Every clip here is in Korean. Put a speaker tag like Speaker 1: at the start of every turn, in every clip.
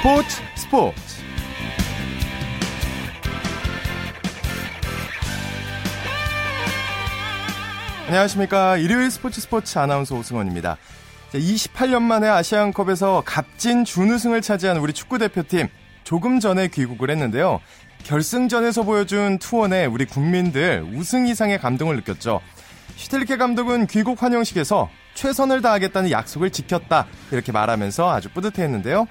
Speaker 1: 스포츠 스포츠. 안녕하십니까. 일요일 스포츠 스포츠 아나운서 오승원입니다. 28년 만에 아시안컵에서 값진 준우승을 차지한 우리 축구대표팀 조금 전에 귀국을 했는데요. 결승전에서 보여준 투원에 우리 국민들 우승 이상의 감동을 느꼈죠. 슈텔리케 감독은 귀국 환영식에서 최선을 다하겠다는 약속을 지켰다. 이렇게 말하면서 아주 뿌듯해했는데요.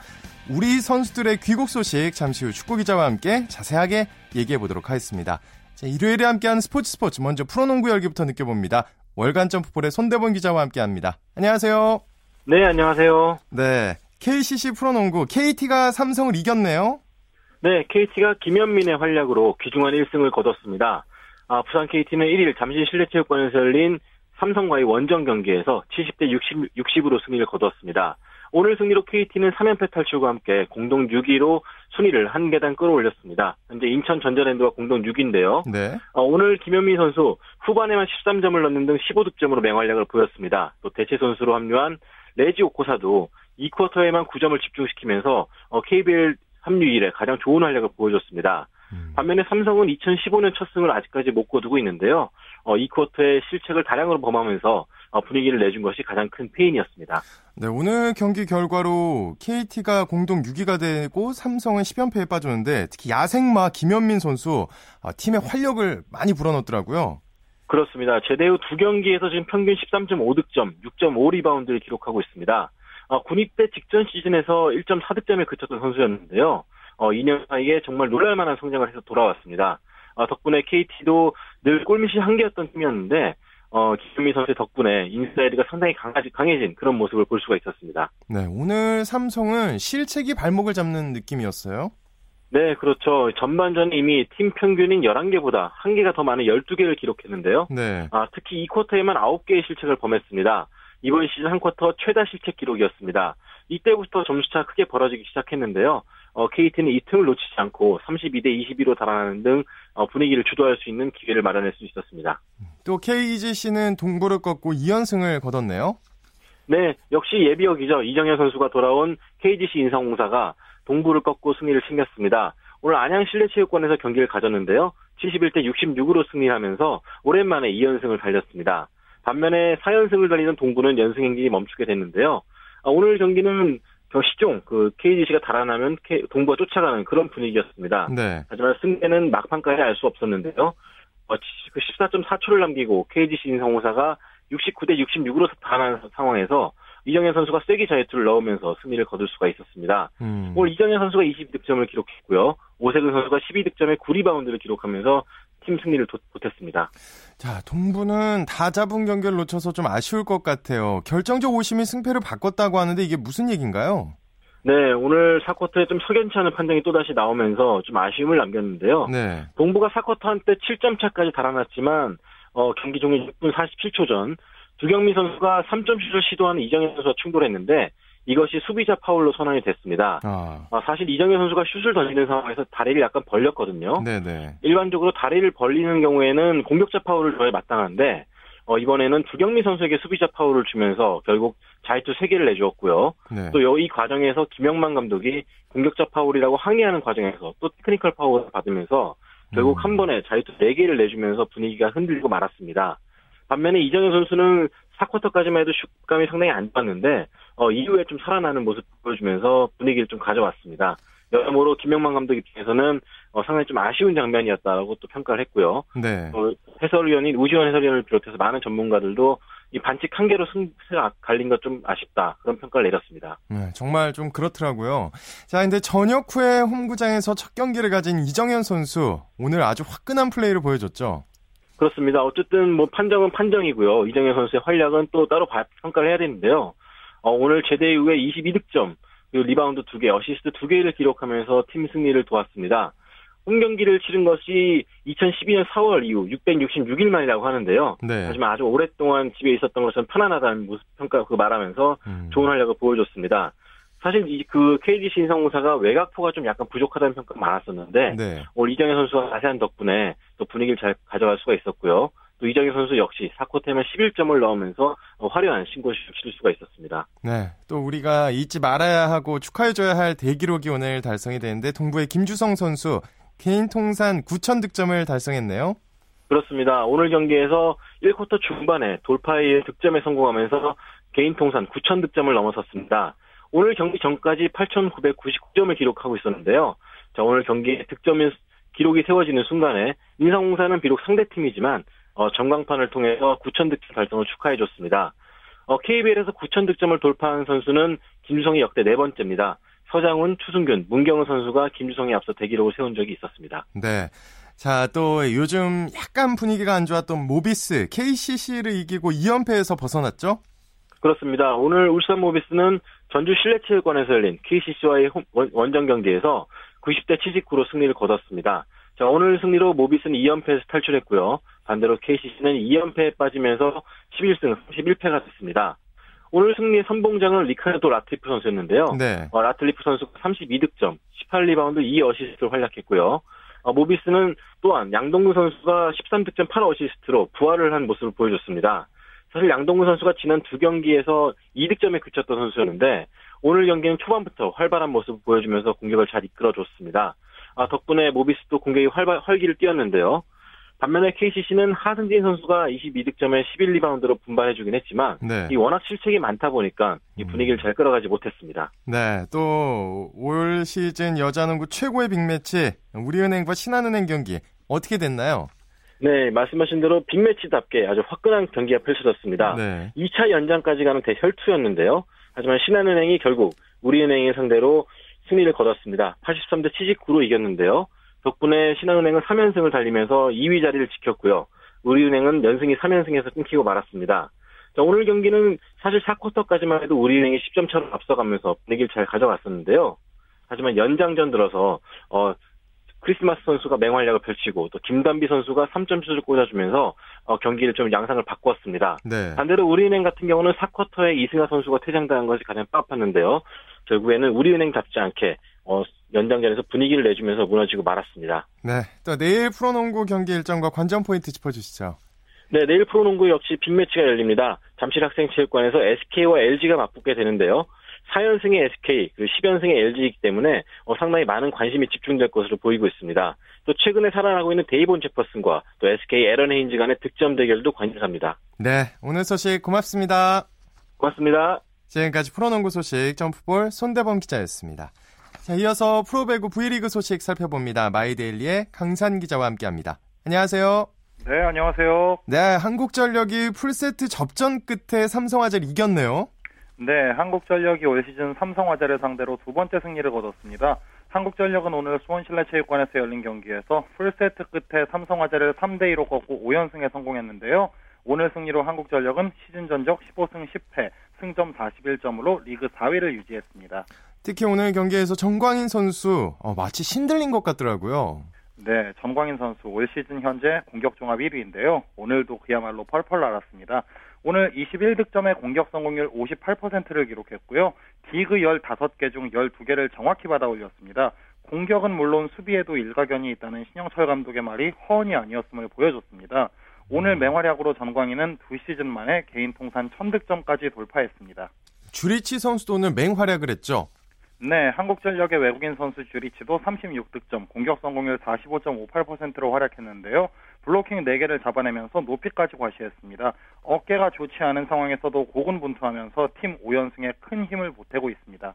Speaker 1: 우리 선수들의 귀국 소식 잠시 후 축구 기자와 함께 자세하게 얘기해 보도록 하겠습니다. 자, 일요일에 함께하는 스포츠 스포츠 먼저 프로농구 열기부터 느껴봅니다. 월간 점프볼의 손대본 기자와 함께합니다. 안녕하세요.
Speaker 2: 네, 안녕하세요.
Speaker 1: 네, KCC 프로농구 KT가 삼성을 이겼네요.
Speaker 2: 네, KT가 김현민의 활약으로 귀중한 1승을 거뒀습니다. 아, 부산 KT는 1일 잠실 실내체육관에서 열린 삼성과의 원정 경기에서 70대 60, 60으로 승리를 거두었습니다. 오늘 승리로 KT는 3연패 탈출과 함께 공동 6위로 순위를 한 계단 끌어올렸습니다. 현재 인천 전자랜드와 공동 6위인데요. 네. 어, 오늘 김현민 선수 후반에만 13점을 넣는 등 15득점으로 맹활약을 보였습니다. 또 대체 선수로 합류한 레지 오코사도 2쿼터에만 9점을 집중시키면서 어, KBL 합류 이래 가장 좋은 활약을 보여줬습니다. 음. 반면에 삼성은 2015년 첫 승을 아직까지 못 거두고 있는데요. 어, 이 쿼터에 실책을 다량으로 범하면서 어, 분위기를 내준 것이 가장 큰 패인이었습니다.
Speaker 1: 네, 오늘 경기 결과로 KT가 공동 6위가 되고 삼성은 10연패에 빠졌는데 특히 야생마 김현민 선수 어, 팀의 활력을 많이 불어넣었더라고요.
Speaker 2: 그렇습니다. 제대 후 두 경기에서 지금 평균 13.5득점, 6.5 리바운드를 기록하고 있습니다. 어, 군입대 직전 시즌에서 1.4득점에 그쳤던 선수였는데요. 어, 2년 사이에 정말 놀랄만한 성장을 해서 돌아왔습니다. 어, 덕분에 KT도 늘 골밑이 한계였던 팀이었는데 어, 김현민 선수 덕분에 인사이드가 상당히 강하지, 강해진 그런 모습을 볼 수가 있었습니다.
Speaker 1: 네, 오늘 삼성은 실책이 발목을 잡는 느낌이었어요.
Speaker 2: 네, 그렇죠. 전반전에 이미 팀 평균인 11개보다 1개가 더 많은 12개를 기록했는데요. 네. 아, 특히 2쿼터에만 9개의 실책을 범했습니다. 이번 시즌 한 쿼터 최다 실책 기록이었습니다. 이때부터 점수차 크게 벌어지기 시작했는데요. 어, KT는 이 틈을 놓치지 않고 32대 22로 달아나는 등 어, 분위기를 주도할 수 있는 기회를 마련할 수 있었습니다.
Speaker 1: 또 KGC는 동부를 꺾고 2연승을 거뒀네요.
Speaker 2: 네, 역시 예비역이죠. 이정현 선수가 돌아온 KGC 인상공사가 동부를 꺾고 승리를 챙겼습니다. 오늘 안양 실내체육관에서 경기를 가졌는데요. 71대 66으로 승리하면서 오랜만에 2연승을 달렸습니다. 반면에 4연승을 달리는 동부는 연승 행진이 멈추게 됐는데요. 아, 오늘 경기는 시종 그 KGC가 달아나면 동부가 쫓아가는 그런 분위기였습니다. 네. 하지만 승계는 막판까지 알 수 없었는데요. 어, 그 14.4초를 남기고 KGC 인성호사가 69대 66으로 달아난 상황에서 이정현 선수가 쐐기 자유투를 넣으면서 승리를 거둘 수가 있었습니다. 음. 오늘 이정현 선수가 22득점을 기록했고요. 오세근 선수가 12득점에 9리바운드를 기록하면서 팀 승리를 보탰습니다.
Speaker 1: 자, 동부는 다 잡은 경기를 놓쳐서 좀 아쉬울 것 같아요. 결정적 오심이 승패를 바꿨다고 하는데 이게 무슨 얘기인가요?
Speaker 2: 네, 오늘 4쿼터에 좀 석연치 않은 판정이 또다시 나오면서 좀 아쉬움을 남겼는데요. 네. 동부가 4쿼터 한때 7점 차까지 달아났지만 어, 경기 종료 6분 47초 전 두경민 선수가 3점 슛을 시도하는 이정현 선수와 충돌했는데 이것이 수비자 파울로 선언이 됐습니다. 아. 아, 사실 이정현 선수가 슛을 던지는 상황에서 다리를 약간 벌렸거든요. 네네. 일반적으로 다리를 벌리는 경우에는 공격자 파울을 줘야 마땅한데 어, 이번에는 두경민 선수에게 수비자 파울을 주면서 결국 자유투 3개를 내주었고요. 네. 또이 과정에서 김영만 감독이 공격자 파울이라고 항의하는 과정에서 또 테크니컬 파울을 받으면서 결국 음. 한 번에 자유투 4개를 내주면서 분위기가 흔들리고 말았습니다. 반면에 이정현 선수는 4쿼터까지만 해도 슛감이 상당히 안 좋았는데 어, 이후에 좀 살아나는 모습 보여주면서 분위기를 좀 가져왔습니다. 여러모로 김영만 감독 입장에서는 어, 상당히 좀 아쉬운 장면이었다고 또 평가를 했고요. 네. 어, 해설위원인 우지원 해설위원을 비롯해서 많은 전문가들도 이 반칙 한 개로 승패가 갈린 것 좀 아쉽다 그런 평가를 내렸습니다.
Speaker 1: 네, 정말 좀 그렇더라고요. 자, 근데 전역 후에 홈구장에서 첫 경기를 가진 이정현 선수 오늘 아주 화끈한 플레이를 보여줬죠.
Speaker 2: 그렇습니다. 어쨌든 뭐 판정은 판정이고요. 이정현 선수의 활약은 또 따로 평가를 해야 되는데요. 어, 오늘 제대 이후에 22득점, 그리고 리바운드 2개, 어시스트 2개를 기록하면서 팀 승리를 도왔습니다. 홈 경기를 치른 것이 2012년 4월 이후 666일 만이라고 하는데요. 네. 하지만 아주 오랫동안 집에 있었던 것은 편안하다는 모습 평가 그 말하면서 음. 좋은 활약을 보여줬습니다. 사실 이 그 KGC 인상공사가 외곽포가 좀 약간 부족하다는 평가가 많았었는데 네. 오늘 이정현 선수가 자세한 덕분에 또 분위기를 잘 가져갈 수가 있었고요. 또 이정희 선수 역시 4쿼터에만 11점을 넣으면서 화려한 신고식을 치를 수가 있었습니다.
Speaker 1: 네, 또 우리가 잊지 말아야 하고 축하해줘야 할 대기록이 오늘 달성이 되는데 동부의 김주성 선수 개인 통산 9천 득점을 달성했네요.
Speaker 2: 그렇습니다. 오늘 경기에서 1쿼터 중반에 돌파의 득점에 성공하면서 개인 통산 9천 득점을 넘어섰습니다. 오늘 경기 전까지 8,999점을 기록하고 있었는데요. 자, 오늘 경기에 득점 기록이 세워지는 순간에 인상공사는 비록 상대팀이지만 어, 전광판을 통해서 9천 득점 달성을 축하해줬습니다. 어, KBL에서 9천 득점을 돌파한 선수는 김주성이 역대 네 번째입니다. 서장훈, 추승균, 문경은 선수가 김주성에 앞서 대기록을 세운 적이 있었습니다.
Speaker 1: 네. 자, 또 요즘 약간 분위기가 안 좋았던 모비스, KCC를 이기고 2연패에서 벗어났죠?
Speaker 2: 그렇습니다. 오늘 울산 모비스는 전주 실내체육관에서 열린 KCC와의 원정 경기에서 90대 79로 승리를 거뒀습니다. 자, 오늘 승리로 모비스는 2연패에서 탈출했고요. 반대로 KCC는 2연패에 빠지면서 11승 31패가 됐습니다. 오늘 승리의 선봉장은 리카르도 라틀리프 선수였는데요. 네. 어, 라틀리프 선수가 32득점, 18리바운드 2어시스트를 활약했고요. 어, 모비스는 또한 양동근 선수가 13득점 8어시스트로 부활을 한 모습을 보여줬습니다. 사실 양동근 선수가 지난 두 경기에서 2득점에 그쳤던 선수였는데 오늘 경기는 초반부터 활발한 모습을 보여주면서 공격을 잘 이끌어줬습니다. 아, 덕분에 모비스도 공격이 활발, 활기를 띄었는데요. 반면에 KCC는 하승진 선수가 22득점에 11리바운드로 분발해주긴 했지만 네. 이 워낙 실책이 많다 보니까 이 분위기를 잘 끌어가지 못했습니다.
Speaker 1: 네, 또 올 시즌 여자농구 최고의 빅매치 우리은행과 신한은행 경기 어떻게 됐나요?
Speaker 2: 네, 말씀하신 대로 빅매치답게 아주 화끈한 경기가 펼쳐졌습니다. 네. 2차 연장까지 가는 대혈투였는데요. 하지만 신한은행이 결국 우리은행의 상대로 승리를 거뒀습니다. 83대 79로 이겼는데요. 덕분에 신한은행은 3연승을 달리면서 2위 자리를 지켰고요. 우리은행은 연승이 3연승에서 끊기고 말았습니다. 자, 오늘 경기는 사실 4쿼터까지만 해도 우리은행이 10점 차로 앞서가면서 분위기를 잘 가져갔었는데요. 하지만 연장전 들어서 어, 크리스마스 선수가 맹활약을 펼치고 또 김단비 선수가 3점 슛을 꽂아주면서 어, 경기를 좀 양상을 바꾸었습니다. 네. 반대로 우리은행 같은 경우는 4쿼터에 이승하 선수가 퇴장당한 것이 가장 빡팠는데요. 결국에는 우리은행 답지 않게 어, 연장전에서 분위기를 내주면서 무너지고 말았습니다.
Speaker 1: 네. 또 내일 프로농구 경기 일정과 관전 포인트 짚어주시죠.
Speaker 2: 네, 내일 프로농구 역시 빅매치가 열립니다. 잠실학생체육관에서 SK와 LG가 맞붙게 되는데요. 4연승의 SK, 그리고 10연승의 LG이기 때문에 어, 상당히 많은 관심이 집중될 것으로 보이고 있습니다. 또 최근에 살아나고 있는 데이본 제퍼슨과 또 SK 에런 헤인즈 간의 득점 대결도 관심사입니다.
Speaker 1: 네, 오늘 소식 고맙습니다.
Speaker 2: 고맙습니다.
Speaker 1: 지금까지 프로농구 소식 점프볼 손대범 기자였습니다. 자, 이어서 프로배구 V리그 소식 살펴봅니다. 마이데일리의 강산 기자와 함께합니다. 안녕하세요.
Speaker 3: 네, 안녕하세요.
Speaker 1: 네, 한국전력이 풀세트 접전 끝에 삼성화재를 이겼네요.
Speaker 3: 네, 한국전력이 올 시즌 삼성화재를 상대로 두 번째 승리를 거뒀습니다. 한국전력은 오늘 수원실내체육관에서 열린 경기에서 풀세트 끝에 삼성화재를 3대2로 꺾고 5연승에 성공했는데요. 오늘 승리로 한국전력은 시즌 전적 15승 10패, 승점 41점으로 리그 4위를 유지했습니다.
Speaker 1: 특히 오늘 경기에서 정광인 선수 어, 마치 신들린 것 같더라고요.
Speaker 3: 네, 정광인 선수 올 시즌 현재 공격 종합 1위인데요. 오늘도 그야말로 펄펄 날았습니다. 오늘 21득점의 공격 성공률 58%를 기록했고요. 디그 15개 중 12개를 정확히 받아 올렸습니다. 공격은 물론 수비에도 일가견이 있다는 신영철 감독의 말이 허언이 아니었음을 보여줬습니다. 오늘 음. 맹활약으로 전광인은 두 시즌 만에 개인 통산 1000득점까지 돌파했습니다.
Speaker 1: 주리치 선수도 오늘 맹활약을 했죠?
Speaker 3: 네, 한국전력의 외국인 선수 주리치도 36득점, 공격 성공률 45.58%로 활약했는데요. 블로킹 4개를 잡아내면서 높이까지 과시했습니다. 어깨가 좋지 않은 상황에서도 고군분투하면서 팀 5연승에 큰 힘을 보태고 있습니다.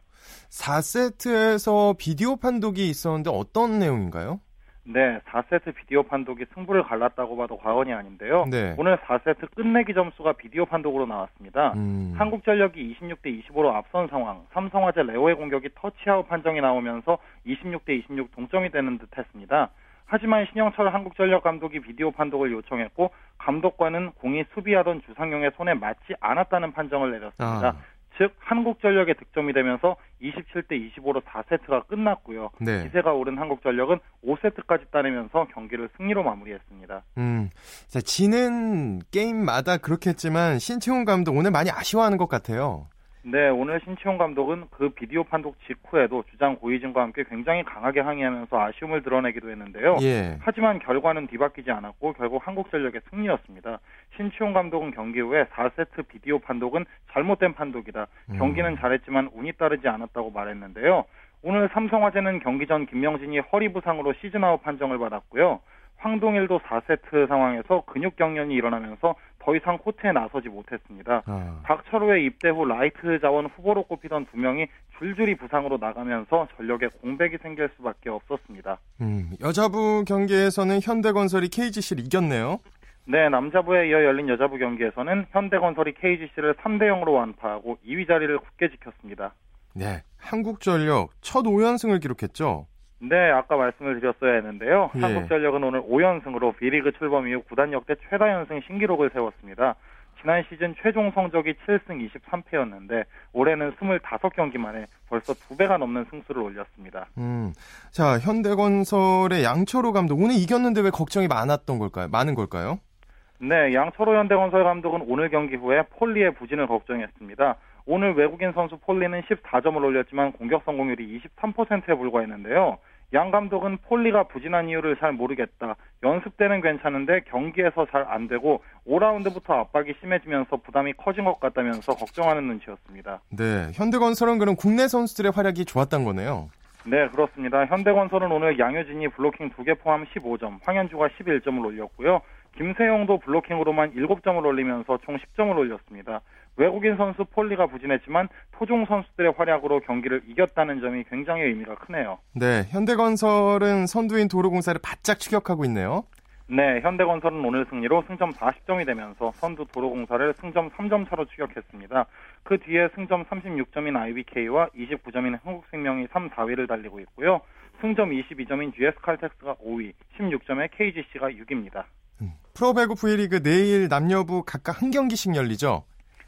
Speaker 1: 4세트에서 비디오 판독이 있었는데 어떤 내용인가요?
Speaker 3: 네, 4세트 비디오 판독이 승부를 갈랐다고 봐도 과언이 아닌데요. 네. 오늘 4세트 끝내기 점수가 비디오 판독으로 나왔습니다. 음. 한국전력이 26대 25로 앞선 상황, 삼성화재 레오의 공격이 터치아웃 판정이 나오면서 26대 26 동점이 되는 듯 했습니다. 하지만 신영철 한국전력 감독이 비디오 판독을 요청했고 감독관은 공이 수비하던 주상용의 손에 맞지 않았다는 판정을 내렸습니다. 아. 즉 한국전력의 득점이 되면서 27대 25로 4세트가 끝났고요. 네. 기세가 오른 한국전력은 5세트까지 따내면서 경기를 승리로 마무리했습니다.
Speaker 1: 음, 자, 지는 게임마다 그렇겠지만 신채훈 감독 오늘 많이 아쉬워하는 것 같아요.
Speaker 3: 네, 오늘 신치용 감독은 그 비디오 판독 직후에도 주장 고이진과 함께 굉장히 강하게 항의하면서 아쉬움을 드러내기도 했는데요. 예. 하지만 결과는 뒤바뀌지 않았고 결국 한국전력의 승리였습니다. 신치용 감독은 경기 후에 4세트 비디오 판독은 잘못된 판독이다. 음. 경기는 잘했지만 운이 따르지 않았다고 말했는데요. 오늘 삼성화재는 경기 전 김명진이 허리 부상으로 시즌아웃 판정을 받았고요. 황동일도 4세트 상황에서 근육 경련이 일어나면서 더 이상 코트에 나서지 못했습니다. 아. 박철우의 입대 후 라이트 자원 후보로 꼽히던 두 명이 줄줄이 부상으로 나가면서 전력에 공백이 생길 수밖에 없었습니다.
Speaker 1: 음, 여자부 경기에서는 현대건설이 KGC를 이겼네요.
Speaker 3: 네, 남자부에 이어 열린 여자부 경기에서는 현대건설이 KGC를 3대 0으로 완파하고 2위 자리를 굳게 지켰습니다.
Speaker 1: 네, 한국전력 첫 5연승을 기록했죠.
Speaker 3: 네, 아까 말씀을 드렸어야 했는데요. 예. 한국전력은 오늘 5연승으로 V리그 출범 이후 구단 역대 최다 연승 신기록을 세웠습니다. 지난 시즌 최종 성적이 7승 23패였는데 올해는 25경기 만에 벌써 2배가 넘는 승수를 올렸습니다. 음.
Speaker 1: 자, 현대건설의 양철호 감독 오늘 이겼는데 왜 걱정이 많았던 걸까요? 많은 걸까요?
Speaker 3: 네, 양철호 현대건설 감독은 오늘 경기 후에 폴리의 부진을 걱정했습니다. 오늘 외국인 선수 폴리는 14점을 올렸지만 공격 성공률이 23%에 불과했는데요. 양 감독은 폴리가 부진한 이유를 잘 모르겠다. 연습 때는 괜찮은데 경기에서 잘 안 되고 5라운드부터 압박이 심해지면서 부담이 커진 것 같다면서 걱정하는 눈치였습니다.
Speaker 1: 네, 현대건설은 그럼 국내 선수들의 활약이 좋았던 거네요.
Speaker 3: 네, 그렇습니다. 현대건설은 오늘 양효진이 블로킹 2개 포함 15점, 황현주가 11점을 올렸고요. 김세용도 블로킹으로만 7점을 올리면서 총 10점을 올렸습니다. 외국인 선수 폴리가 부진했지만 토종 선수들의 활약으로 경기를 이겼다는 점이 굉장히 의미가 크네요.
Speaker 1: 네, 현대건설은 선두인 도로공사를 바짝 추격하고 있네요.
Speaker 3: 네, 현대건설은 오늘 승리로 승점 40점이 되면서 선두 도로공사를 승점 3점 차로 추격했습니다. 그 뒤에 승점 36점인 IBK와 29점인 한국생명이 3, 4위를 달리고 있고요. 승점 22점인 GS칼텍스가 5위, 16점의 KGC가 6위입니다.
Speaker 1: 음, 프로배구 V리그 내일 남녀부 각각 한 경기씩 열리죠?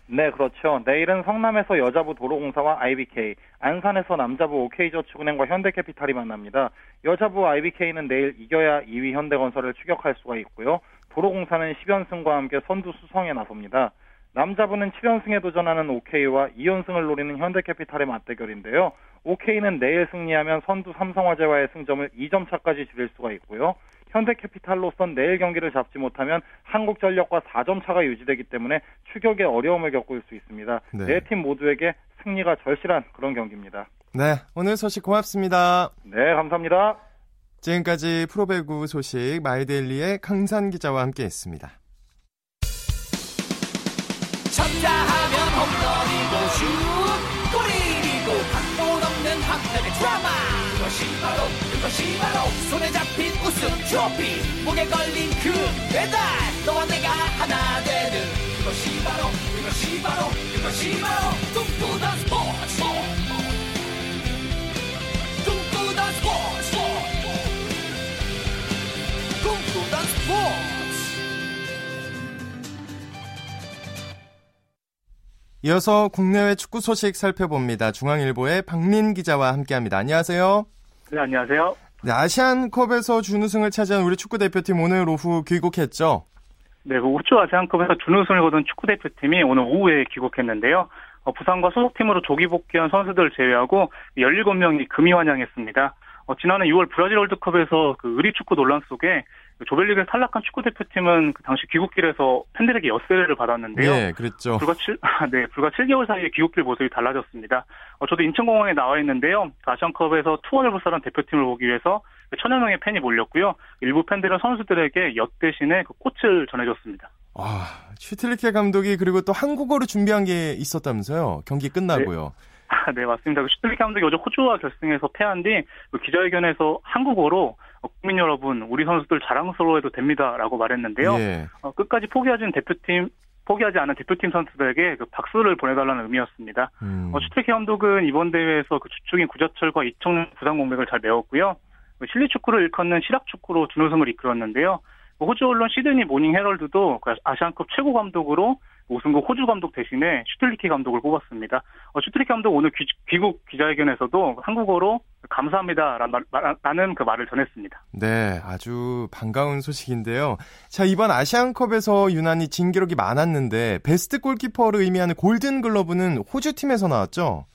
Speaker 3: 네, 그렇죠. 내일은 성남에서 여자부 도로공사와 IBK, 안산에서 남자부 OK저축은행과 현대캐피탈이 만납니다. 여자부 IBK는 내일 이겨야 2위 현대건설을 추격할 수가 있고요. 도로공사는 10연승과 함께 선두 수성에 나섭니다. 남자부는 7연승에 도전하는 OK와 2연승을 노리는 현대캐피탈의 맞대결인데요. OK는 내일 승리하면 선두 삼성화재와의 승점을 2점 차까지 줄일 수가 있고요. 현대캐피탈로선 내일 경기를 잡지 못하면 한국전력과 4점 차가 유지되기 때문에 추격에 어려움을 겪을 수 있습니다. 네 팀 모두에게 승리가 절실한 그런 경기입니다.
Speaker 1: 네, 오늘 소식 고맙습니다.
Speaker 3: 네, 감사합니다.
Speaker 1: 지금까지 프로배구 소식 마이데일리의 강산 기자와 함께했습니다. 쳤다 하면 홈런이고 슛 골이고 각본 없는 한편의 드라마 그것이 바로 그것이 바로 손에 트로피 목에 걸린 그 배달 너와 내가 하나 되는 그것이 바로 그것이 바로 그것이 바로 꿈꾸던 스포츠 꿈꾸던 스포츠 꿈꾸던 스포츠 이어서 국내외 축구 소식 살펴봅니다. 중앙일보의 박민 기자와 함께합니다. 안녕하세요.
Speaker 4: 네, 안녕하세요.
Speaker 1: 네, 아시안컵에서 준우승을 차지한 우리 축구 대표팀 오늘 오후 귀국했죠?
Speaker 4: 네, 그 우주 아시안컵에서 준우승을 거둔 축구 대표팀이 오늘 오후에 귀국했는데요. 어, 부산과 소속팀으로 조기 복귀한 선수들 제외하고 17명이 금이 환영했습니다. 어, 지난해 6월 브라질 월드컵에서 그 의리 축구 논란 속에 그 조별리그에 탈락한 축구 대표팀은 그 당시 귀국길에서 팬들에게 엿세례를 받았는데요.
Speaker 1: 네, 그랬죠.
Speaker 4: 불과 7, 네, 불과 7개월 사이에 귀국길 모습이 달라졌습니다. 어, 저도 인천공항에 나와 있는데요. 아시안컵에서 투어를 불사한 대표팀을 보기 위해서 천여 명의 팬이 몰렸고요. 일부 팬들은 선수들에게 엿 대신에 그 꽃을 전해줬습니다.
Speaker 1: 아, 슈틸리케 감독이 그리고 또 한국어로 준비한 게 있었다면서요? 경기 끝나고요. 네.
Speaker 4: 아, 네, 맞습니다. 그 슈틸리케 감독이 어제 호주와 결승에서 패한 뒤그 기자회견에서 한국어로 어, 국민 여러분, 우리 선수들 자랑스러워해도 됩니다라고 말했는데요. 예. 어, 끝까지 포기하지 대표팀 포기하지 않은 대표팀 선수들에게 그 박수를 보내달라는 의미였습니다. 음. 어, 슈틸리케 감독은 이번 대회에서 그 주축인 구자철과 이청용 부상 공백을 잘 메웠고요. 그 실리 축구를 일컫는 실학 축구로 준우승을 이끌었는데요. 그 호주 언론 시드니 모닝 헤럴드도 그 아시안컵 최고 감독으로 우승국 호주 감독 대신에 슈틸리케 감독을 뽑았습니다. 어, 슈틸리케 감독 오늘 귀, 국 기자회견에서도 한국어로 감사합니다라는 그 말을 전했습니다.
Speaker 1: 네, 아주 반가운 소식인데요. 자, 이번 아시안컵에서 유난히 진 기록이 많았는데 베스트 골키퍼를 의미하는 골든 글러브는 호주 팀에서 나왔죠?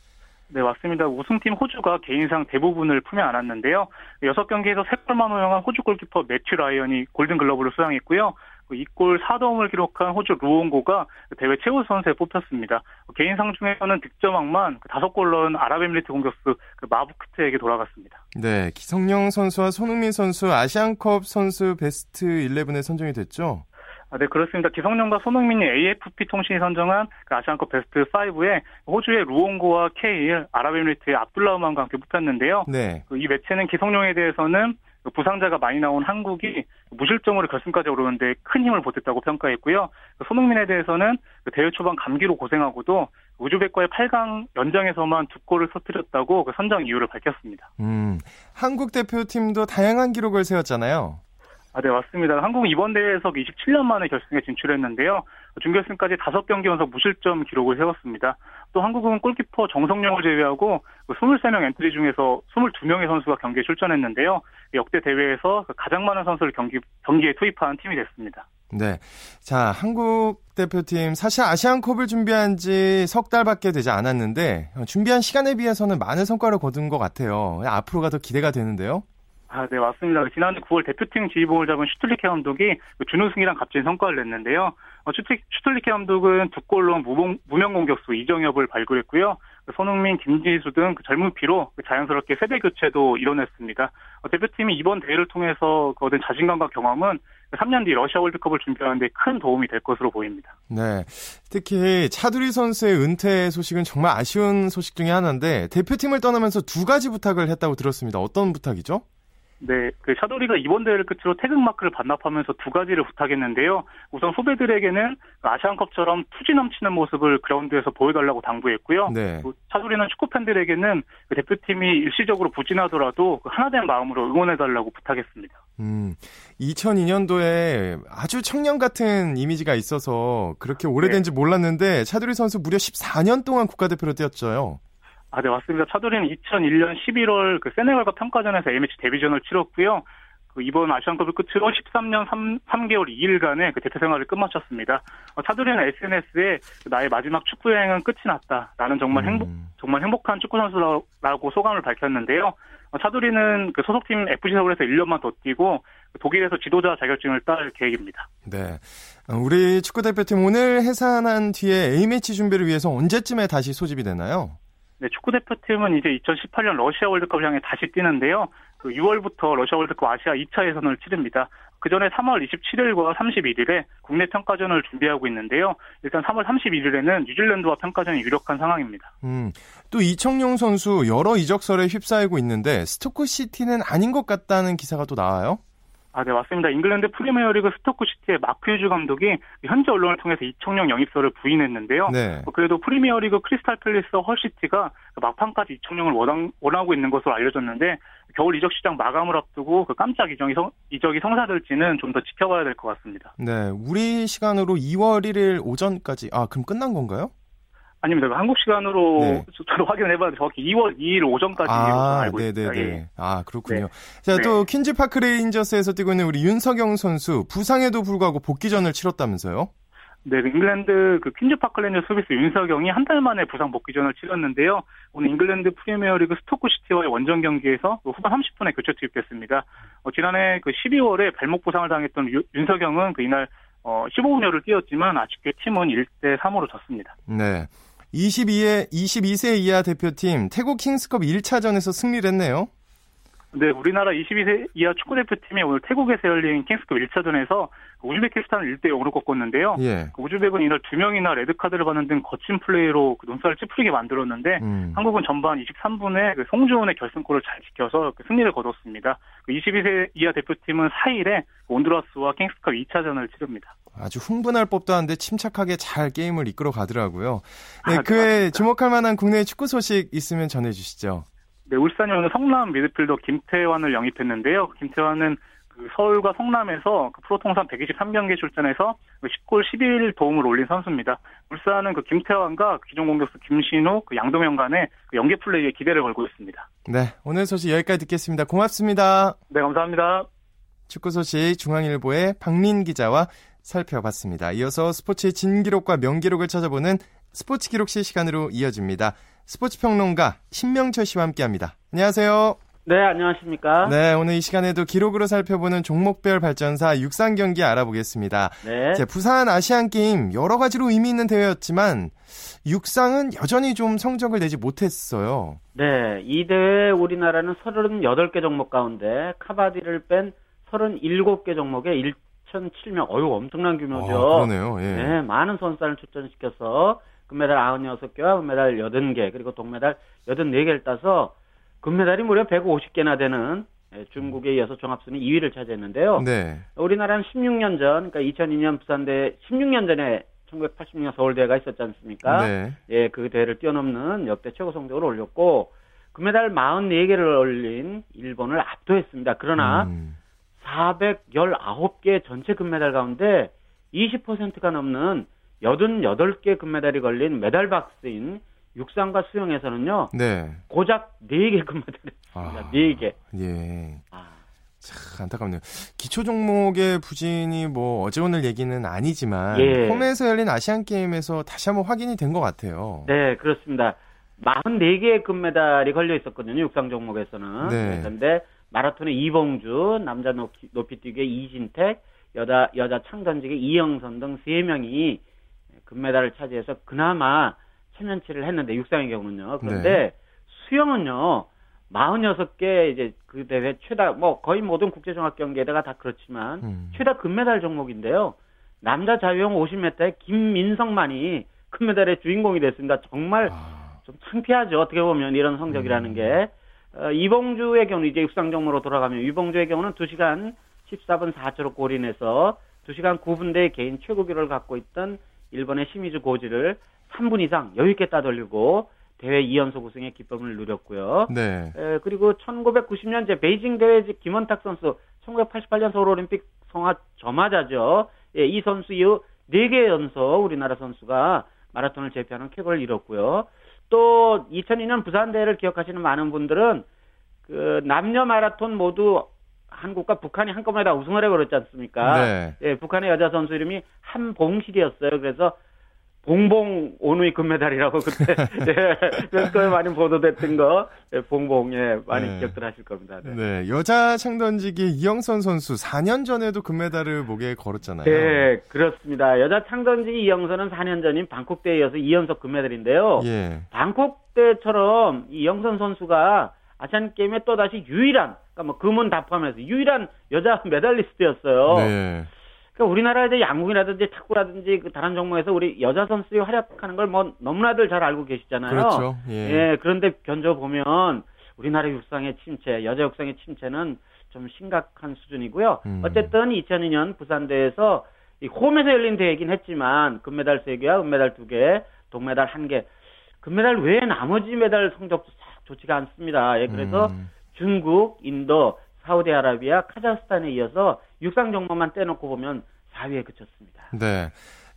Speaker 4: 네, 맞습니다. 우승팀 호주가 개인상 대부분을 품에 안았는데요. 6경기에서 3골만 허용한 호주 골키퍼 매튜 라이언이 골든 글러브를 수상했고요. 2골 4도움을 기록한 호주 루옹고가 대회 최우수 선수에 뽑혔습니다. 개인 상 중에서는 득점왕만 5골 넣은 아랍에미리트 공격수 그 마브쿠트에게 돌아갔습니다.
Speaker 1: 네, 기성용 선수와 손흥민 선수 아시안컵 선수 베스트 11에 선정이 됐죠?
Speaker 4: 아, 네, 그렇습니다. 기성용과 손흥민이 AFP 통신이 선정한 그 아시안컵 베스트 5에 호주의 루옹고와 케일, 아랍에미리트의 압둘라흐만과 함께 뽑혔는데요. 네. 그이 매체는 기성용에 대해서는 그 부상자가 많이 나온 한국이 무실점으로 결승까지 오르는데 큰 힘을 보탰다고 평가했고요. 그 손흥민에 대해서는 그 대회 초반 감기로 고생하고도 우즈벡과의 8강 연장에서만 두 골을 터뜨렸다고 그 선정 이유를 밝혔습니다. 음,
Speaker 1: 한국 대표팀도 다양한 기록을 세웠잖아요.
Speaker 4: 아, 네, 맞습니다. 한국은 이번 대회에서 27년 만에 결승에 진출했는데요. 준결승까지 5경기 연속 무실점 기록을 세웠습니다. 또 한국은 골키퍼 정성룡을 제외하고 23명 그 엔트리 중에서 22명의 선수가 경기에 출전했는데요. 역대 대회에서 그 가장 많은 선수를 경기, 경기에 투입한 팀이 됐습니다.
Speaker 1: 네. 자, 한국 대표팀 사실 아시안컵을 준비한 지 석 달밖에 되지 않았는데 준비한 시간에 비해서는 많은 성과를 거둔 것 같아요. 앞으로가 더 기대가 되는데요.
Speaker 4: 아, 네, 맞습니다. 지난해 9월 대표팀 지휘봉을 잡은 슈틀리케 감독이 그 준우승이란 값진 성과를 냈는데요. 어, 슈틀리케 감독은 두 골로 무봉, 무명 공격수 이정협을 발굴했고요. 그 손흥민, 김진수 등그 젊은 피로 그 자연스럽게 세대 교체도 이뤄냈습니다. 어, 대표팀이 이번 대회를 통해서 얻은 자신감과 경험은 3년 뒤 러시아 월드컵을 준비하는데 큰 도움이 될 것으로 보입니다.
Speaker 1: 네. 특히 차두리 선수의 은퇴 소식은 정말 아쉬운 소식 중의 하나인데 대표팀을 떠나면서 두 가지 부탁을 했다고 들었습니다. 어떤 부탁이죠?
Speaker 4: 네, 그 샤도리가 이번 대회를 끝으로 태극마크를 반납하면서 두 가지를 부탁했는데요. 우선 후배들에게는 아시안컵처럼 투지 넘치는 모습을 그라운드에서 보여달라고 당부했고요. 네. 샤도리는 축구 팬들에게는 그 대표팀이 일시적으로 부진하더라도 그 하나된 마음으로 응원해달라고 부탁했습니다. 음,
Speaker 1: 2002년도에 아주 청년 같은 이미지가 있어서 그렇게 오래된지 네. 몰랐는데 차두리 선수 무려 14년 동안 국가대표로 뛰었죠.
Speaker 4: 아, 네, 맞습니다. 차도리는 2001년 11월 그 세네갈과 평가전에서 A매치 데뷔전을 치렀고요. 그 이번 아시안컵을 끝으로 13년 3, 3개월 2일간의 그 대표 생활을 끝마쳤습니다. 어, 차도리는 SNS에 나의 마지막 축구 여행은 끝이 났다라는 정말 행복 음. 정말 행복한 축구 선수라고 소감을 밝혔는데요. 어, 차도리는 그 소속팀 FC 서울에서 1년만 더 뛰고 그 독일에서 지도자 자격증을 딸 계획입니다.
Speaker 1: 네. 어, 우리 축구 대표팀 오늘 해산한 뒤에 A매치 준비를 위해서 언제쯤에 다시 소집이 되나요?
Speaker 4: 네, 축구 대표팀은 이제 2018년 러시아 월드컵을 향해 다시 뛰는데요. 그 6월부터 러시아 월드컵 아시아 2차 예선을 치릅니다. 그 전에 3월 27일과 31일에 국내 평가전을 준비하고 있는데요. 일단 3월 31일에는 뉴질랜드와 평가전이 유력한 상황입니다. 음,
Speaker 1: 또 이청용 선수 여러 이적설에 휩싸이고 있는데 스토크 시티는 아닌 것 같다는 기사가 또 나와요.
Speaker 4: 아, 네, 맞습니다. 잉글랜드 프리미어리그 스토크 시티의 마크 휴즈 감독이 현지 언론을 통해서 이청용 영입설을 부인했는데요. 네. 뭐 그래도 프리미어리그 크리스탈 팰리스 헐시티가 막판까지 이청용을 원하, 원하고 있는 것으로 알려졌는데 겨울 이적 시장 마감을 앞두고 그 깜짝 이적이, 성, 이적이 성사될지는 좀 더 지켜봐야 될 것 같습니다.
Speaker 1: 네, 우리 시간으로 2월 1일 오전까지 아 그럼 끝난 건가요?
Speaker 4: 아닙니다. 한국 시간으로 네. 저도 확인해봐야 정확히 2월 2일 오전까지 아, 알고 있습니다. 네네네. 예.
Speaker 1: 아 그렇군요. 네. 자, 또 네. 퀸즈 파크 레인저스에서 뛰고 있는 우리 윤석영 선수 부상에도 불구하고 복귀전을 치렀다면서요?
Speaker 4: 네, 잉글랜드 그 퀸즈 파크 레인저스의 윤석영이 한 달 만에 부상 복귀전을 치렀는데요. 오늘 잉글랜드 프리미어리그 스토크 시티와의 원정 경기에서 후반 30분에 교체 투입됐습니다. 어, 지난해 그 12월에 발목 부상을 당했던 유, 윤석영은 그 이날 어, 15분여를 뛰었지만 아쉽게 팀은 1대 3으로 졌습니다.
Speaker 1: 네. 22회, 22세 이하 대표팀 태국 킹스컵 1차전에서 승리를 했네요.
Speaker 4: 네, 우리나라 22세 이하 축구 대표팀이 오늘 태국에서 열린 킹스컵 1차전에서 우즈베키스탄을 1대 0으로 꺾었는데요. 예. 우즈벡은 이날 두 명이나 레드 카드를 받는 등 거친 플레이로 그 눈살을 찌푸리게 만들었는데 음. 한국은 전반 23분에 그 송주훈의 결승골을 잘 지켜서 그 승리를 거뒀습니다. 그 22세 이하 대표팀은 4일에 온두라스와 킹스컵 2차전을 치릅니다.
Speaker 1: 아주 흥분할 법도 한데 침착하게 잘 게임을 이끌어 가더라고요. 네, 아, 그외 주목할 만한 국내 축구 소식 있으면 전해주시죠.
Speaker 4: 네, 울산이 오늘 성남 미드필더 김태환을 영입했는데요. 김태환은 그 서울과 성남에서 그 프로통산 123경기 출전해서 10골 11 도움을 올린 선수입니다. 울산은 그 김태환과 기존 공격수 김신우, 그 양도명 간의 그 연계 플레이에 기대를 걸고 있습니다.
Speaker 1: 네, 오늘 소식 여기까지 듣겠습니다. 고맙습니다.
Speaker 4: 네, 감사합니다.
Speaker 1: 축구 소식 중앙일보의 박린 기자와 살펴봤습니다. 이어서 스포츠의 진기록과 명기록을 찾아보는 스포츠 기록실 시간으로 이어집니다. 스포츠 평론가 신명철 씨와 함께합니다. 안녕하세요.
Speaker 5: 네, 안녕하십니까?
Speaker 1: 네, 오늘 이 시간에도 기록으로 살펴보는 종목별 발전사 육상 경기 알아보겠습니다. 네. 자, 부산 아시안 게임 여러 가지로 의미 있는 대회였지만 육상은 여전히 좀 성적을 내지 못했어요.
Speaker 5: 네, 이 대회 우리나라는 38개 종목 가운데 카바디를 뺀 37개 종목에 1,007명, 어유 엄청난 규모죠.
Speaker 1: 아, 그러네요. 예.
Speaker 5: 네, 많은 선수단을 출전시켜서 금메달 96개와 금메달 80개, 그리고 동메달 84개를 따서 금메달이 무려 150개나 되는 예, 중국에 이어서 종합순위 2위를 차지했는데요. 네. 우리나라는 16년 전, 그러니까 2002년 부산대 16년 전에 1986년 서울대회가 있었지 않습니까? 네. 예, 그 대회를 뛰어넘는 역대 최고 성적을 올렸고 금메달 44개를 올린 일본을 압도했습니다. 그러나 음. 419개 전체 금메달 가운데 20%가 넘는 88개 금메달이 걸린 메달 박스인 육상과 수영에서는요. 네. 고작 4개 금메달이 아, 4개.
Speaker 1: 예. 아. 참 안타깝네요. 기초 종목의 부진이 뭐 어제 오늘 얘기는 아니지만 예. 홈에서 열린 아시안 게임에서 다시 한번 확인이 된 것 같아요.
Speaker 5: 네, 그렇습니다. 44개의 금메달이 걸려 있었거든요. 육상 종목에서는. 네. 그런데 마라톤의 이봉주, 남자 높이, 높이뛰기의 이진택, 여자 여자 창던지기 이영선 등 세 명이 금메달을 차지해서 그나마 체면치를 했는데 육상의 경우는요. 그런데 네. 수영은요. 46개 이제 그 대회 최다 뭐 거의 모든 국제 종합 경기에다가 다 그렇지만 음. 최다 금메달 종목인데요. 남자 자유형 50m에 김민성만이 금메달의 주인공이 됐습니다. 정말 아. 좀 창피하죠. 어떻게 보면 이런 성적이라는 음. 게 어, 이봉주의 경우 이제 육상 종목으로 돌아가면 이봉주의 경우는 2시간 14분 4초로 골인해서 2시간 9분 대 개인 최고 기록을 갖고 있던 일본의 시미즈 고지를 3분 이상 여유 있게 따돌리고 대회 2연속 우승의 기쁨을 누렸고요. 네. 에, 그리고 1990년 제 베이징 대회 김원탁 선수 1988년 서울 올림픽 성화 저마자죠. 예, 이 선수 이후 4개 연속 우리나라 선수가 마라톤을 제패하는 쾌거를 이뤘고요. 또 2002년 부산 대회를 기억하시는 많은 분들은 그 남녀 마라톤 모두 한국과 북한이 한꺼번에 다 우승을 해버렸지 않습니까? 네. 예, 북한의 여자 선수 이름이 한봉실이었어요. 그래서 봉봉 오누이 금메달이라고 그때 예, 그거에 많이 보도됐던 거 예, 봉봉 예 많이 네. 기억들 하실 겁니다.
Speaker 1: 네. 네. 여자 창던지기 이영선 선수 4년 전에도 금메달을 목에 걸었잖아요.
Speaker 5: 네 그렇습니다. 여자 창던지기 이영선은 4년 전인 방콕 대에 이어서 2연속 금메달인데요. 예. 방콕 대처럼 이영선 선수가 아시안 게임에 또 다시 유일한 그러니까 뭐 금은 다 포함해서 유일한 여자 메달리스트였어요. 네. 그러니까 우리나라 이제 양궁이라든지 탁구라든지 그 다른 종목에서 우리 여자 선수들이 활약하는 걸 뭐 너무나들 잘 알고 계시잖아요.
Speaker 1: 그렇죠.
Speaker 5: 예. 예 그런데 견져 보면 우리나라 육상의 침체, 여자 육상의 침체는 좀 심각한 수준이고요. 음. 어쨌든 2002년 부산대에서 이 홈에서 열린 대회이긴 했지만 금메달 3개와 은메달 2개, 동메달 1개. 금메달 외에 나머지 메달 성적도 싹 좋지가 않습니다. 예, 그래서 음. 중국, 인도, 사우디아라비아, 카자흐스탄에 이어서 육상 종목만 떼놓고 보면 4위에 그쳤습니다.
Speaker 1: 네.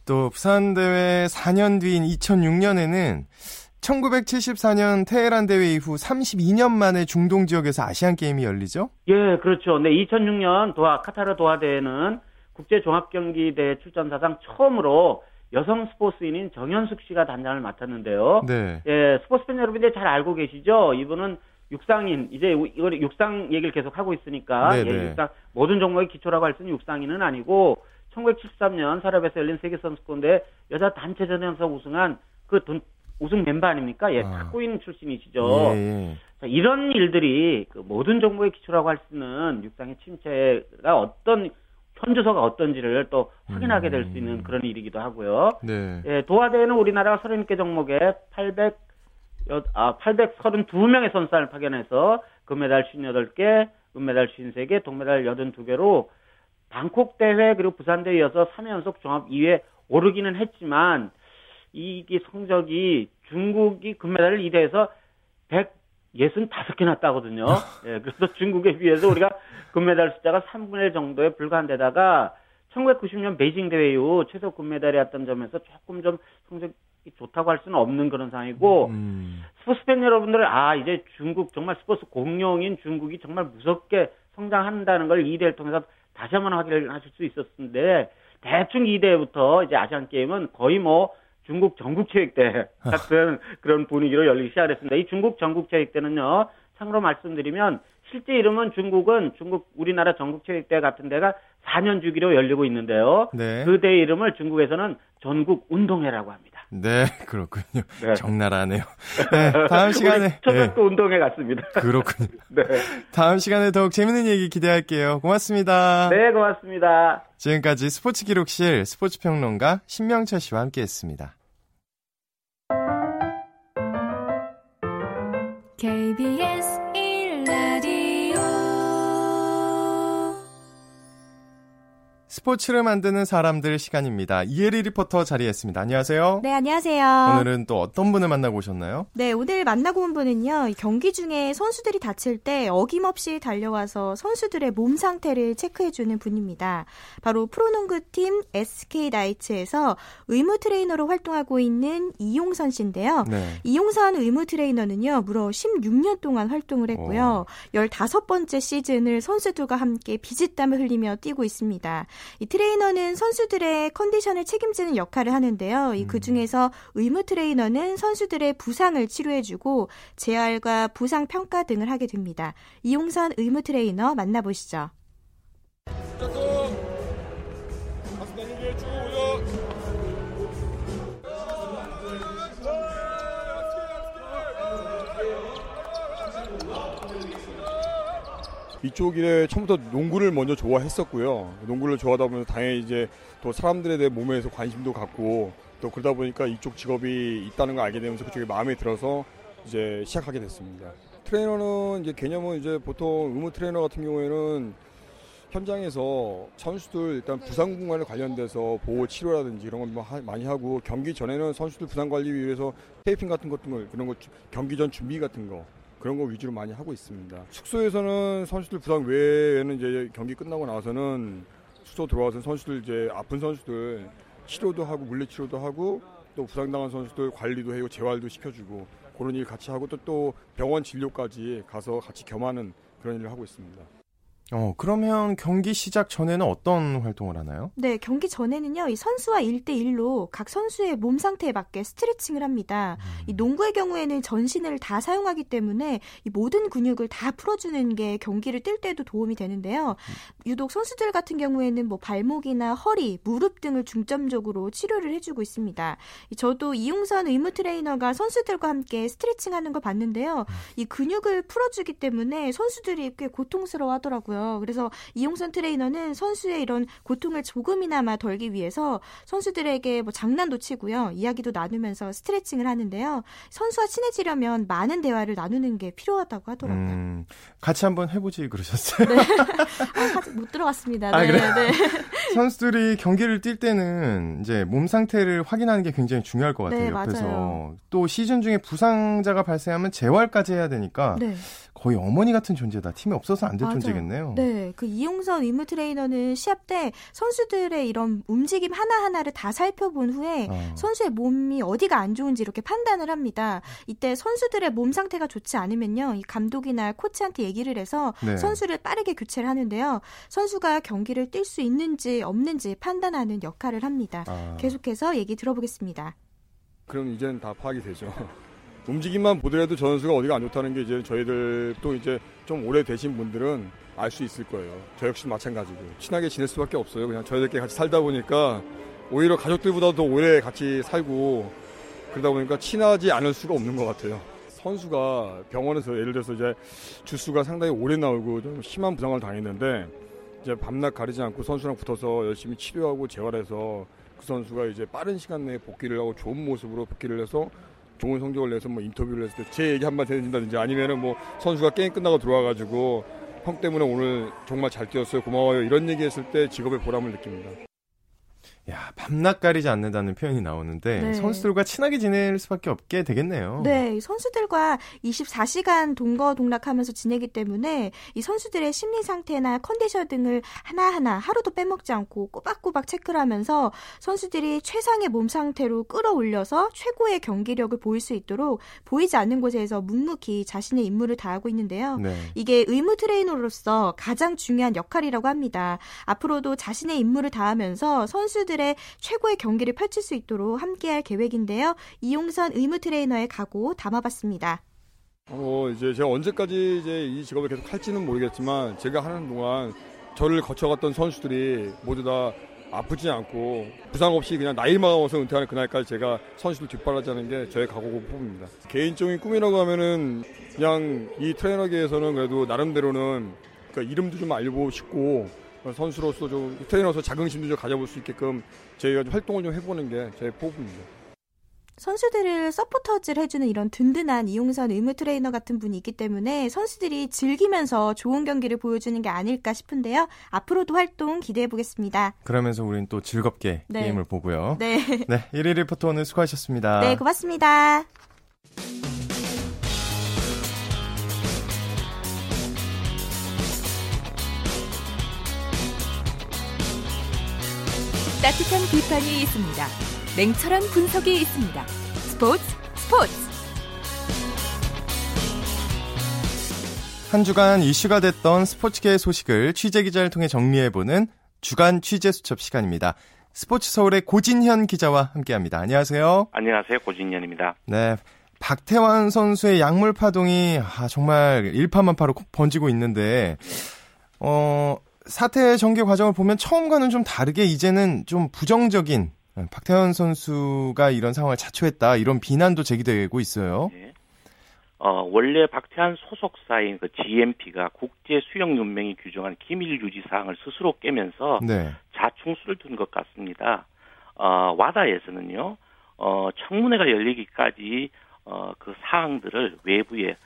Speaker 1: 또 부산 대회 4년 뒤인 2006년에는 1974년 테헤란 대회 이후 32년 만에 중동 지역에서 아시안 게임이 열리죠?
Speaker 5: 예, 그렇죠. 네, 2006년 도하 카타르 도하 대회는 국제 종합 경기 대회 출전 사상 처음으로 여성 스포츠인인 정현숙 씨가 단장을 맡았는데요. 네. 예, 스포츠 팬 여러분들 잘 알고 계시죠? 이분은 육상인 이제 이걸 육상 얘기를 계속 하고 있으니까 예, 육상 모든 종목의 기초라고 할수 있는 육상인은 아니고 1973년 사랍에서 열린 세계 선수권대 여자 단체전 연서 우승한 그 돈, 우승 멤버 아닙니까? 예, 아. 탁구인 출신이시죠. 예, 예. 자, 이런 일들이 그 모든 종목의 기초라고 할 수 있는 육상의 침체가 어떤 현주소가 어떤지를 또 확인하게 될 수 있는 음. 그런 일이기도 하고요. 네. 예, 도하대회는 우리나라 30개 종목에 800 아, 832명의 선수를 파견해서 금메달 58개, 은메달 53개, 동메달 82개로 방콕 대회 그리고 부산 대회 이어서 3회 연속 종합 2위에 오르기는 했지만 이게 성적이 중국이 금메달을 2대에서 65개나 따거든요. 예, 그래서 중국에 비해서 우리가 금메달 숫자가 3분의 1 정도에 불과한 데다가 1990년 베이징 대회 이후 최소 금메달이었던 점에서 조금 좀 성적이 좋다고 할 수는 없는 그런 상황이고 음. 스포츠 팬 여러분들 아 이제 중국 정말 스포츠 공룡인 중국이 정말 무섭게 성장한다는 걸 이 대회를 통해서 다시 한번 확인하실 수 있었는데 대충 이 대회부터 이제 아시안 게임은 거의 뭐 중국 전국 체육대 같은 그런 분위기로 열리기 시작했습니다. 이 중국 전국 체육대는요, 참고로 말씀드리면 실제 이름은 중국은 중국 우리나라 전국체육대 같은 데가 4년 주기로 열리고 있는데요. 네. 그대 이름을 중국에서는 전국 운동회라고 합니다.
Speaker 1: 네, 그렇군요. 네. 적나라하네요. 네, 다음 시간에
Speaker 5: 초등학교 네. 운동회 같습니다.
Speaker 1: 그렇군요. 네. 다음 시간에 더욱 재밌는 얘기 기대할게요. 고맙습니다.
Speaker 5: 네, 고맙습니다.
Speaker 1: 지금까지 스포츠 기록실 스포츠 평론가 신명철 씨와 함께했습니다. 스포츠를 만드는 사람들 시간입니다. 이혜리 리포터 자리했습니다. 안녕하세요.
Speaker 6: 네, 안녕하세요.
Speaker 1: 오늘은 또 어떤 분을 만나고 오셨나요?
Speaker 6: 네, 오늘 만나고 온 분은요. 경기 중에 선수들이 다칠 때 어김없이 달려와서 선수들의 몸 상태를 체크해주는 분입니다. 바로 프로농구팀 SK 나이츠에서 의무 트레이너로 활동하고 있는 이용선 씨인데요. 네. 이용선 의무 트레이너는요. 무려 16년 동안 활동을 했고요. 오. 15번째 시즌을 선수들과 함께 비짓땀을 흘리며 뛰고 있습니다. 이 트레이너는 선수들의 컨디션을 책임지는 역할을 하는데요. 이 그 중에서 의무 트레이너는 선수들의 부상을 치료해주고 재활과 부상 평가 등을 하게 됩니다. 이용선 의무 트레이너 만나보시죠.
Speaker 7: 이쪽 일에 처음부터 농구를 먼저 좋아했었고요. 농구를 좋아하다 보면 당연히 이제 또 사람들에 대해 몸에서 관심도 갖고 또 그러다 보니까 이쪽 직업이 있다는 걸 알게 되면서 그쪽에 마음에 들어서 이제 시작하게 됐습니다. 트레이너는 이제 개념은 이제 보통 의무 트레이너 같은 경우에는 현장에서 선수들 일단 부상 공간에 관련돼서 보호 치료라든지 이런 걸뭐 많이 하고 경기 전에는 선수들 부상 관리 위해서 테이핑 같은 것들 그런 거 경기 전 준비 같은 거 그런 거 위주로 많이 하고 있습니다. 숙소에서는 선수들 부상 외에는 이제 경기 끝나고 나서는 숙소 들어와서 선수들 이제 아픈 선수들 치료도 하고 물리 치료도 하고 또 부상당한 선수들 관리도 해고 재활도 시켜주고 그런 일 같이 하고 또, 또 병원 진료까지 가서 같이 겸하는 그런 일을 하고 있습니다.
Speaker 1: 어, 그러면 경기 시작 전에는 어떤 활동을 하나요?
Speaker 6: 네, 경기 전에는요, 이 선수와 1대1로 각 선수의 몸 상태에 맞게 스트레칭을 합니다. 음. 이 농구의 경우에는 전신을 다 사용하기 때문에 이 모든 근육을 다 풀어주는 게 경기를 뛸 때도 도움이 되는데요. 음. 유독 선수들 같은 경우에는 뭐 발목이나 허리, 무릎 등을 중점적으로 치료를 해주고 있습니다. 저도 이용선 의무 트레이너가 선수들과 함께 스트레칭 하는 걸 봤는데요. 음. 이 근육을 풀어주기 때문에 선수들이 꽤 고통스러워 하더라고요. 있더라고요. 그래서 이용선 트레이너는 선수의 이런 고통을 조금이나마 덜기 위해서 선수들에게 뭐 장난도 치고요. 이야기도 나누면서 스트레칭을 하는데요. 선수와 친해지려면 많은 대화를 나누는 게 필요하다고 하더라고요. 음,
Speaker 1: 같이 한번 해보지 그러셨어요? 네.
Speaker 6: 아, 못 들어갔습니다. 아, 네, 아, 그래? 네.
Speaker 1: 선수들이 경기를 뛸 때는 이제 몸 상태를 확인하는 게 굉장히 중요할 것 같아요. 네, 옆에서 맞아요. 또 시즌 중에 부상자가 발생하면 재활까지 해야 되니까 네. 거의 어머니 같은 존재다. 팀에 없어서 안 될 존재겠네요.
Speaker 6: 네, 그 이용선 의무 트레이너는 시합 때 선수들의 이런 움직임 하나 하나를 다 살펴본 후에 어. 선수의 몸이 어디가 안 좋은지 이렇게 판단을 합니다. 이때 선수들의 몸 상태가 좋지 않으면요, 이 감독이나 코치한테 얘기를 해서 네. 선수를 빠르게 교체를 하는데요. 선수가 경기를 뛸 수 있는지 없는지 판단하는 역할을 합니다. 아. 계속해서 얘기 들어보겠습니다.
Speaker 7: 그럼 이제는 다 파악이 되죠. 움직임만 보더라도 저 선수가 어디가 안 좋다는 게 이제 저희들 또 이제 좀 오래 되신 분들은 알 수 있을 거예요. 저 역시 마찬가지고 친하게 지낼 수밖에 없어요. 그냥 저희들끼리 같이 살다 보니까 오히려 가족들보다 더 오래 같이 살고 그러다 보니까 친하지 않을 수가 없는 것 같아요. 선수가 병원에서 예를 들어서 이제 주수가 상당히 오래 나오고 좀 심한 부상을 당했는데 이제 밤낮 가리지 않고 선수랑 붙어서 열심히 치료하고 재활해서 그 선수가 이제 빠른 시간 내에 복귀를 하고 좋은 모습으로 복귀를 해서 좋은 성적을 내서 뭐 인터뷰를 했을 때 제 얘기 한번 해준다든지 아니면은 뭐 선수가 게임 끝나고 들어와가지고 형 때문에 오늘 정말 잘 뛰었어요 고마워요 이런 얘기했을 때 직업의 보람을 느낍니다.
Speaker 1: 야, 밤낮 가리지 않는다는 표현이 나오는데 네. 선수들과 친하게 지낼 수밖에 없게 되겠네요.
Speaker 6: 네, 선수들과 24시간 동거 동락하면서 지내기 때문에 이 선수들의 심리 상태나 컨디션 등을 하나하나 하루도 빼먹지 않고 꼬박꼬박 체크를 하면서 선수들이 최상의 몸 상태로 끌어올려서 최고의 경기력을 보일 수 있도록 보이지 않는 곳에서 묵묵히 자신의 임무를 다하고 있는데요. 네. 이게 의무 트레이너로서 가장 중요한 역할이라고 합니다. 앞으로도 자신의 임무를 다하면서 선수들 선수들의 최고의 경기를 펼칠 수 있도록 함께할 계획인데요. 이용선 의무 트레이너의 각오 담아봤습니다.
Speaker 7: 어, 이제 제가 언제까지 이제 이 직업을 계속 할지는 모르겠지만 제가 하는 동안 저를 거쳐갔던 선수들이 모두 다 아프지 않고 부상 없이 그냥 나이 먹어서 은퇴하는 그날까지 제가 선수들 뒷바라지하는 게 저의 각오고 뽑습니다. 개인적인 꿈이라고 하면은 그냥 이 트레이너계에서는 그래도 나름대로는 그러니까 이름도 좀 알고 싶고 선수로서 좀 트레이너로서 자긍심도 좀 가져볼 수 있게끔 저희가 좀 활동을 좀 해보는 게 제 포부입니다.
Speaker 6: 선수들을 서포터즈를 해주는 이런 든든한 이용선 의무 트레이너 같은 분이 있기 때문에 선수들이 즐기면서 좋은 경기를 보여주는 게 아닐까 싶은데요. 앞으로도 활동 기대해 보겠습니다.
Speaker 1: 그러면서 우리는 또 즐겁게 네. 게임을 보고요.
Speaker 6: 네.
Speaker 1: 네. 1일 리포터 오늘 수고하셨습니다.
Speaker 6: 네, 고맙습니다.
Speaker 8: 따뜻한 비판이 있습니다. 냉철한 분석이 있습니다. 스포츠 스포츠
Speaker 1: 한 주간 이슈가 됐던 스포츠계 소식을 취재 기자를 통해 정리해보는 주간 취재 수첩 시간입니다. 스포츠 서울의 고진현 기자와 함께합니다. 안녕하세요.
Speaker 9: 안녕하세요. 고진현입니다.
Speaker 1: 네. 박태환 선수의 약물 파동이 아, 정말 일파만파로 번지고 있는데 어 사태 전개 과정을 보면 처음과는 좀 다르게 이제는 좀 부정적인 예, 박태환 선수가 이런 상황을 자초했다 이런 비난도 제기되고 있어요. 네.
Speaker 9: 어, 원래 박태환 소속사인 그 GMP가 국제 수영 연맹이 규정한 기밀 유지 사항을 스스로 깨면서 네. 자충수를 둔 것 같습니다. 어, 와다에서는요, 어, 청문회가 열리기까지 어, 그 사항들을 외부에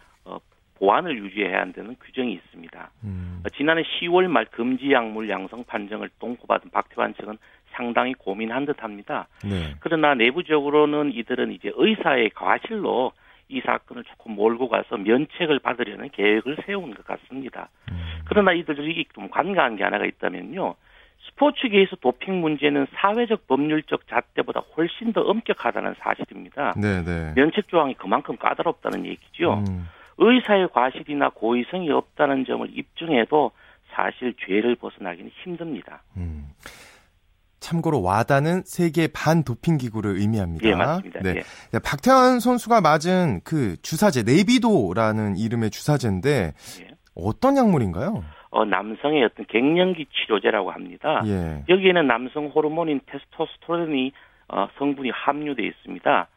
Speaker 9: 보안을 유지해야 한다는 규정이 있습니다. 음. 지난해 10월 말 금지 약물 양성 판정을 통보받은 박태환 측은 상당히 고민한 듯합니다. 네. 그러나 내부적으로는 이들은 이제 의사의 과실로 이 사건을 조금 몰고 가서 면책을 받으려는 계획을 세운 것 같습니다. 음. 그러나 이들이 좀 관가한 게 하나가 있다면요. 스포츠계에서 도핑 문제는 사회적 법률적 잣대보다 훨씬 더 엄격하다는 사실입니다. 네네. 네. 면책 조항이 그만큼 까다롭다는 얘기죠. 음. 의사의 과실이나 고의성이 없다는 점을 입증해도 사실 죄를 벗어나기는 힘듭니다. 음.
Speaker 1: 참고로 와다는 세계 반도핑 기구를 의미합니다.
Speaker 9: 예, 맞습니다. 네.
Speaker 1: 예. 박태환 선수가 맞은 그 주사제 네비도라는 이름의 주사제인데 예. 어떤 약물인가요?
Speaker 9: 어, 남성의 어떤 갱년기 치료제라고 합니다. 예. 여기에는 남성 호르몬인 테스토스테론이 어, 성분이 함유되어 있습니다.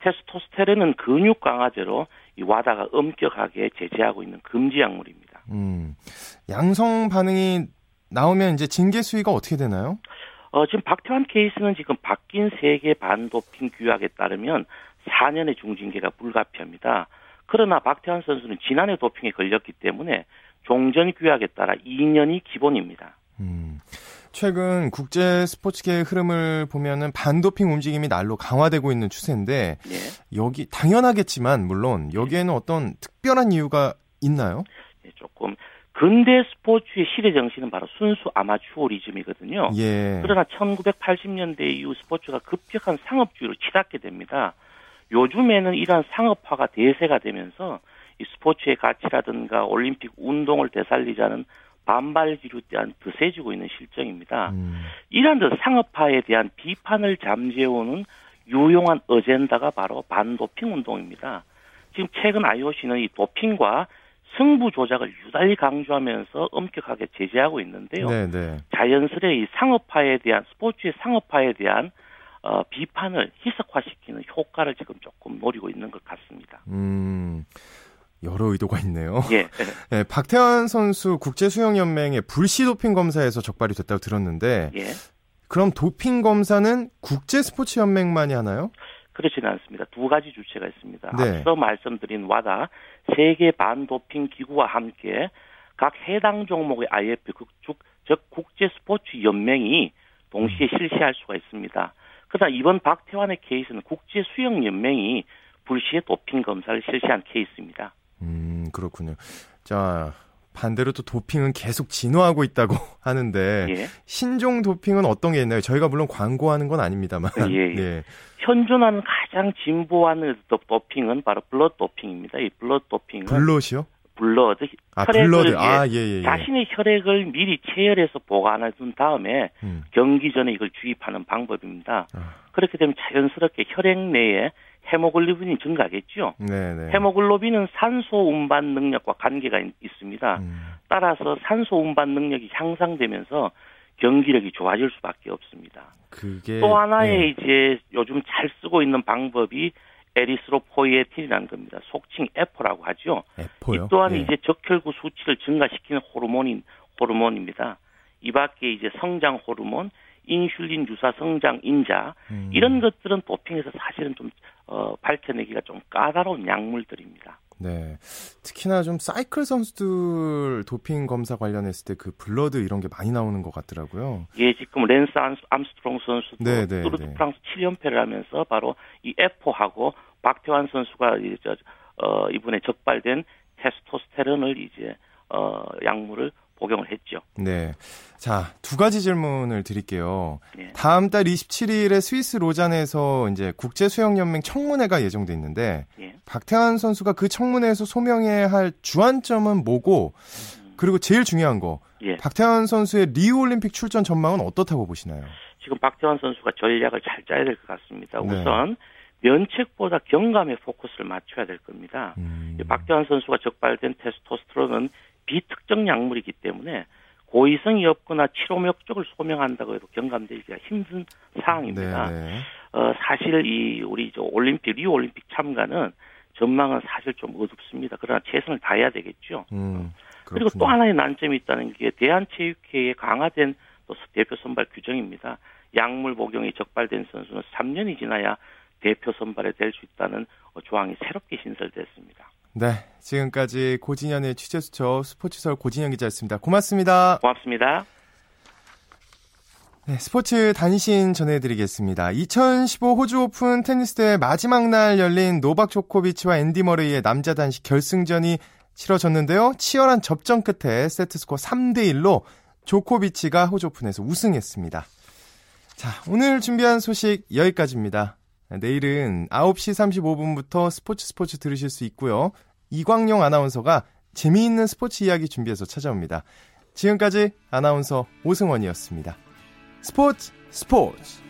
Speaker 9: 테스토스테론은 근육 강화제로 이 와다가 엄격하게 제재하고 있는 금지 약물입니다. 음,
Speaker 1: 양성 반응이 나오면 이제 징계 수위가 어떻게 되나요?
Speaker 9: 어, 지금 박태환 케이스는 지금 바뀐 세계 반도핑 규약에 따르면 4년의 중징계가 불가피합니다. 그러나 박태환 선수는 지난해 도핑에 걸렸기 때문에 종전 규약에 따라 2년이 기본입니다. 음,
Speaker 1: 최근 국제 스포츠계의 흐름을 보면은 반도핑 움직임이 날로 강화되고 있는 추세인데 네. 여기 당연하겠지만 물론 여기에는 어떤 특별한 이유가 있나요?
Speaker 9: 네, 조금 근대 스포츠의 시대 정신은 바로 순수 아마추어리즘이거든요. 예. 그러나 1980년대 이후 스포츠가 급격한 상업주의로 치닫게 됩니다. 요즘에는 이러한 상업화가 대세가 되면서 이 스포츠의 가치라든가 올림픽 운동을 되살리자는 반발 기류 대한 드세지고 있는 실정입니다. 음. 이러한 상업화에 대한 비판을 잠재우는 유용한 어젠다가 바로 반도핑 운동입니다. 지금 최근 IOC는 이 도핑과 승부 조작을 유달리 강조하면서 엄격하게 제재하고 있는데요. 네네. 네. 자연스레 이 상업화에 대한 스포츠의 상업화에 대한 어, 비판을 희석화시키는 효과를 지금 조금 노리고 있는 것 같습니다. 음.
Speaker 1: 여러 의도가 있네요. 예. 네, 박태환 선수 국제수영연맹의 불시 도핑 검사에서 적발이 됐다고 들었는데, 예. 그럼 도핑 검사는 국제 스포츠 연맹만이 하나요?
Speaker 9: 그렇지는 않습니다. 두 가지 주체가 있습니다. 네. 앞서 말씀드린 와다 세계 반도핑 기구와 함께 각 해당 종목의 IF 즉 국제 스포츠 연맹이 동시에 실시할 수가 있습니다. 그러나 이번 박태환의 케이스는 국제 수영 연맹이 불시에 도핑 검사를 실시한 케이스입니다.
Speaker 1: 음, 그렇군요. 자, 반대로 또 도핑은 계속 진화하고 있다고 하는데 예. 신종 도핑은 어떤 게 있나요? 저희가 물론 광고하는 건 아닙니다만. 예, 예.
Speaker 9: 예. 현존하는 가장 진보한 도핑은 바로 blood 도핑입니다. 이 blood 도핑은
Speaker 1: blood요?
Speaker 9: blood
Speaker 1: 아, blood. 아, 예, 예, 예.
Speaker 9: 자신의 혈액을 미리 채혈해서 보관해 둔 다음에 음. 경기 전에 이걸 주입하는 방법입니다. 아. 그렇게 되면 자연스럽게 혈액 내에 헤모글로빈이 증가하겠죠. 네네. 헤모글로빈은 산소 운반 능력과 관계가 있, 습니다 음. 따라서 산소 운반 능력이 향상되면서 경기력이 좋아질 수밖에 없습니다. 그게 또 하나의 네. 이제 요즘 잘 쓰고 있는 방법이 에리스로포이에틴이라는 겁니다. 속칭 EPO라고 하죠. EPO요? 이 또한 네. 이제 적혈구 수치를 증가시키는 호르몬인 호르몬입니다. 이 밖에 이제 성장 호르몬, 인슐린 유사 성장 인자 음. 이런 것들은 도핑에서 사실은 좀 어, 밝혀내기가 좀 까다로운 약물들입니다.
Speaker 1: 네. 특히나 좀 사이클 선수들 도핑 검사 관련했을 때 그 blood 이런 게 많이 나오는 것 같더라고요.
Speaker 9: 예, 지금 랜스 암스트롱 선수도 네, 네, 뚜르드 네. 프랑스 7연패를 하면서 바로 이 EPO하고 박태환 선수가 이제 어, 이번에 적발된 테스토스테론을 이제 어, 약물을 복용을 했죠.
Speaker 1: 네. 자, 두 가지 질문을 드릴게요. 네. 다음 달 27일에 스위스 로잔에서 이제 국제 수영 연맹 청문회가 예정돼 있는데 네. 박태환 선수가 그 청문회에서 소명해야 할 주안점은 뭐고 음. 그리고 제일 중요한 거 예. 박태환 선수의 리우 올림픽 출전 전망은 어떻다고 보시나요?
Speaker 9: 지금 박태환 선수가 전략을 잘 짜야 될 것 같습니다. 네. 우선 면책보다 경감에 포커스를 맞춰야 될 겁니다. 음. 박태환 선수가 적발된 테스토스테론은 비특정 약물이기 때문에 고의성이 없거나 치료 목적을 소명한다고 해도 경감되기가 힘든 사항입니다. 네네. 네. 어, 사실 이 우리 저 올림픽 리우 올림픽 참가는 전망은 사실 좀 어둡습니다. 그러나 최선을 다해야 되겠죠. 음, 그리고 또 하나의 난점이 있다는 게 대한체육회의 강화된 또 대표 선발 규정입니다. 약물 복용이 적발된 선수는 3년이 지나야 대표 선발에 될 수 있다는 조항이 새롭게 신설됐습니다.
Speaker 1: 네, 지금까지 고진현의 취재수첩 스포츠썰 고진현 기자였습니다. 고맙습니다.
Speaker 9: 고맙습니다.
Speaker 1: 네, 스포츠 단신 전해드리겠습니다. 2015 호주 오픈 테니스 대회 마지막 날 열린 노박 조코비치와 앤디 머레이의 남자 단식 결승전이 치러졌는데요. 치열한 접전 끝에 세트스코어 3대1로 조코비치가 호주 오픈에서 우승했습니다. 자, 오늘 준비한 소식 여기까지입니다. 내일은 9시 35분부터 스포츠 스포츠 들으실 수 있고요. 이광용 아나운서가 재미있는 스포츠 이야기 준비해서 찾아옵니다. 지금까지 아나운서 오승원이었습니다. 스포츠 스포츠